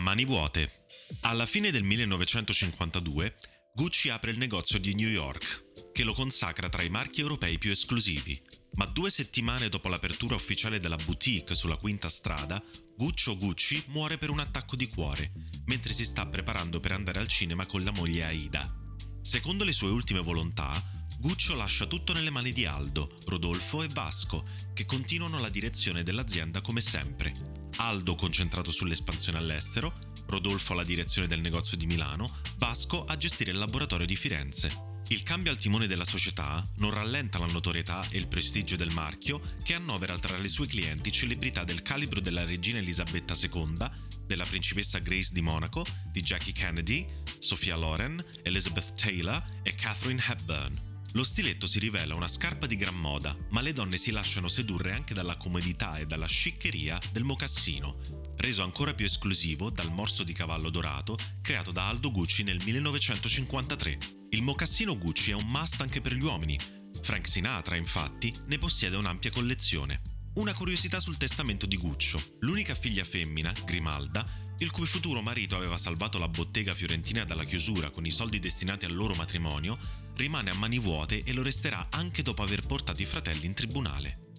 mani vuote. Alla fine del 1952 Gucci apre il negozio di New York, che lo consacra tra i marchi europei più esclusivi. Ma due settimane dopo l'apertura ufficiale della boutique sulla quinta strada, Guccio Gucci muore per un attacco di cuore, mentre si sta preparando per andare al cinema con la moglie Aida. Secondo le sue ultime volontà, Guccio lascia tutto nelle mani di Aldo, Rodolfo e Vasco, che continuano la direzione dell'azienda come sempre. Aldo concentrato sull'espansione all'estero, Rodolfo alla direzione del negozio di Milano, Vasco a gestire il laboratorio di Firenze. Il cambio al timone della società non rallenta la notorietà e il prestigio del marchio che annovera tra le sue clienti celebrità del calibro della regina Elisabetta II, della principessa Grace di Monaco, di Jackie Kennedy, Sophia Loren, Elizabeth Taylor e Catherine Hepburn. Lo stiletto si rivela una scarpa di gran moda, ma le donne si lasciano sedurre anche dalla comodità e dalla sciccheria del mocassino, reso ancora più esclusivo dal morso di cavallo dorato creato da Aldo Gucci nel 1953. Il mocassino Gucci è un must anche per gli uomini. Frank Sinatra, infatti, ne possiede un'ampia collezione. Una curiosità sul testamento di Guccio. L'unica figlia femmina, Grimalda, il cui futuro marito aveva salvato la bottega fiorentina dalla chiusura con i soldi destinati al loro matrimonio, rimane a mani vuote e lo resterà anche dopo aver portato i fratelli in tribunale.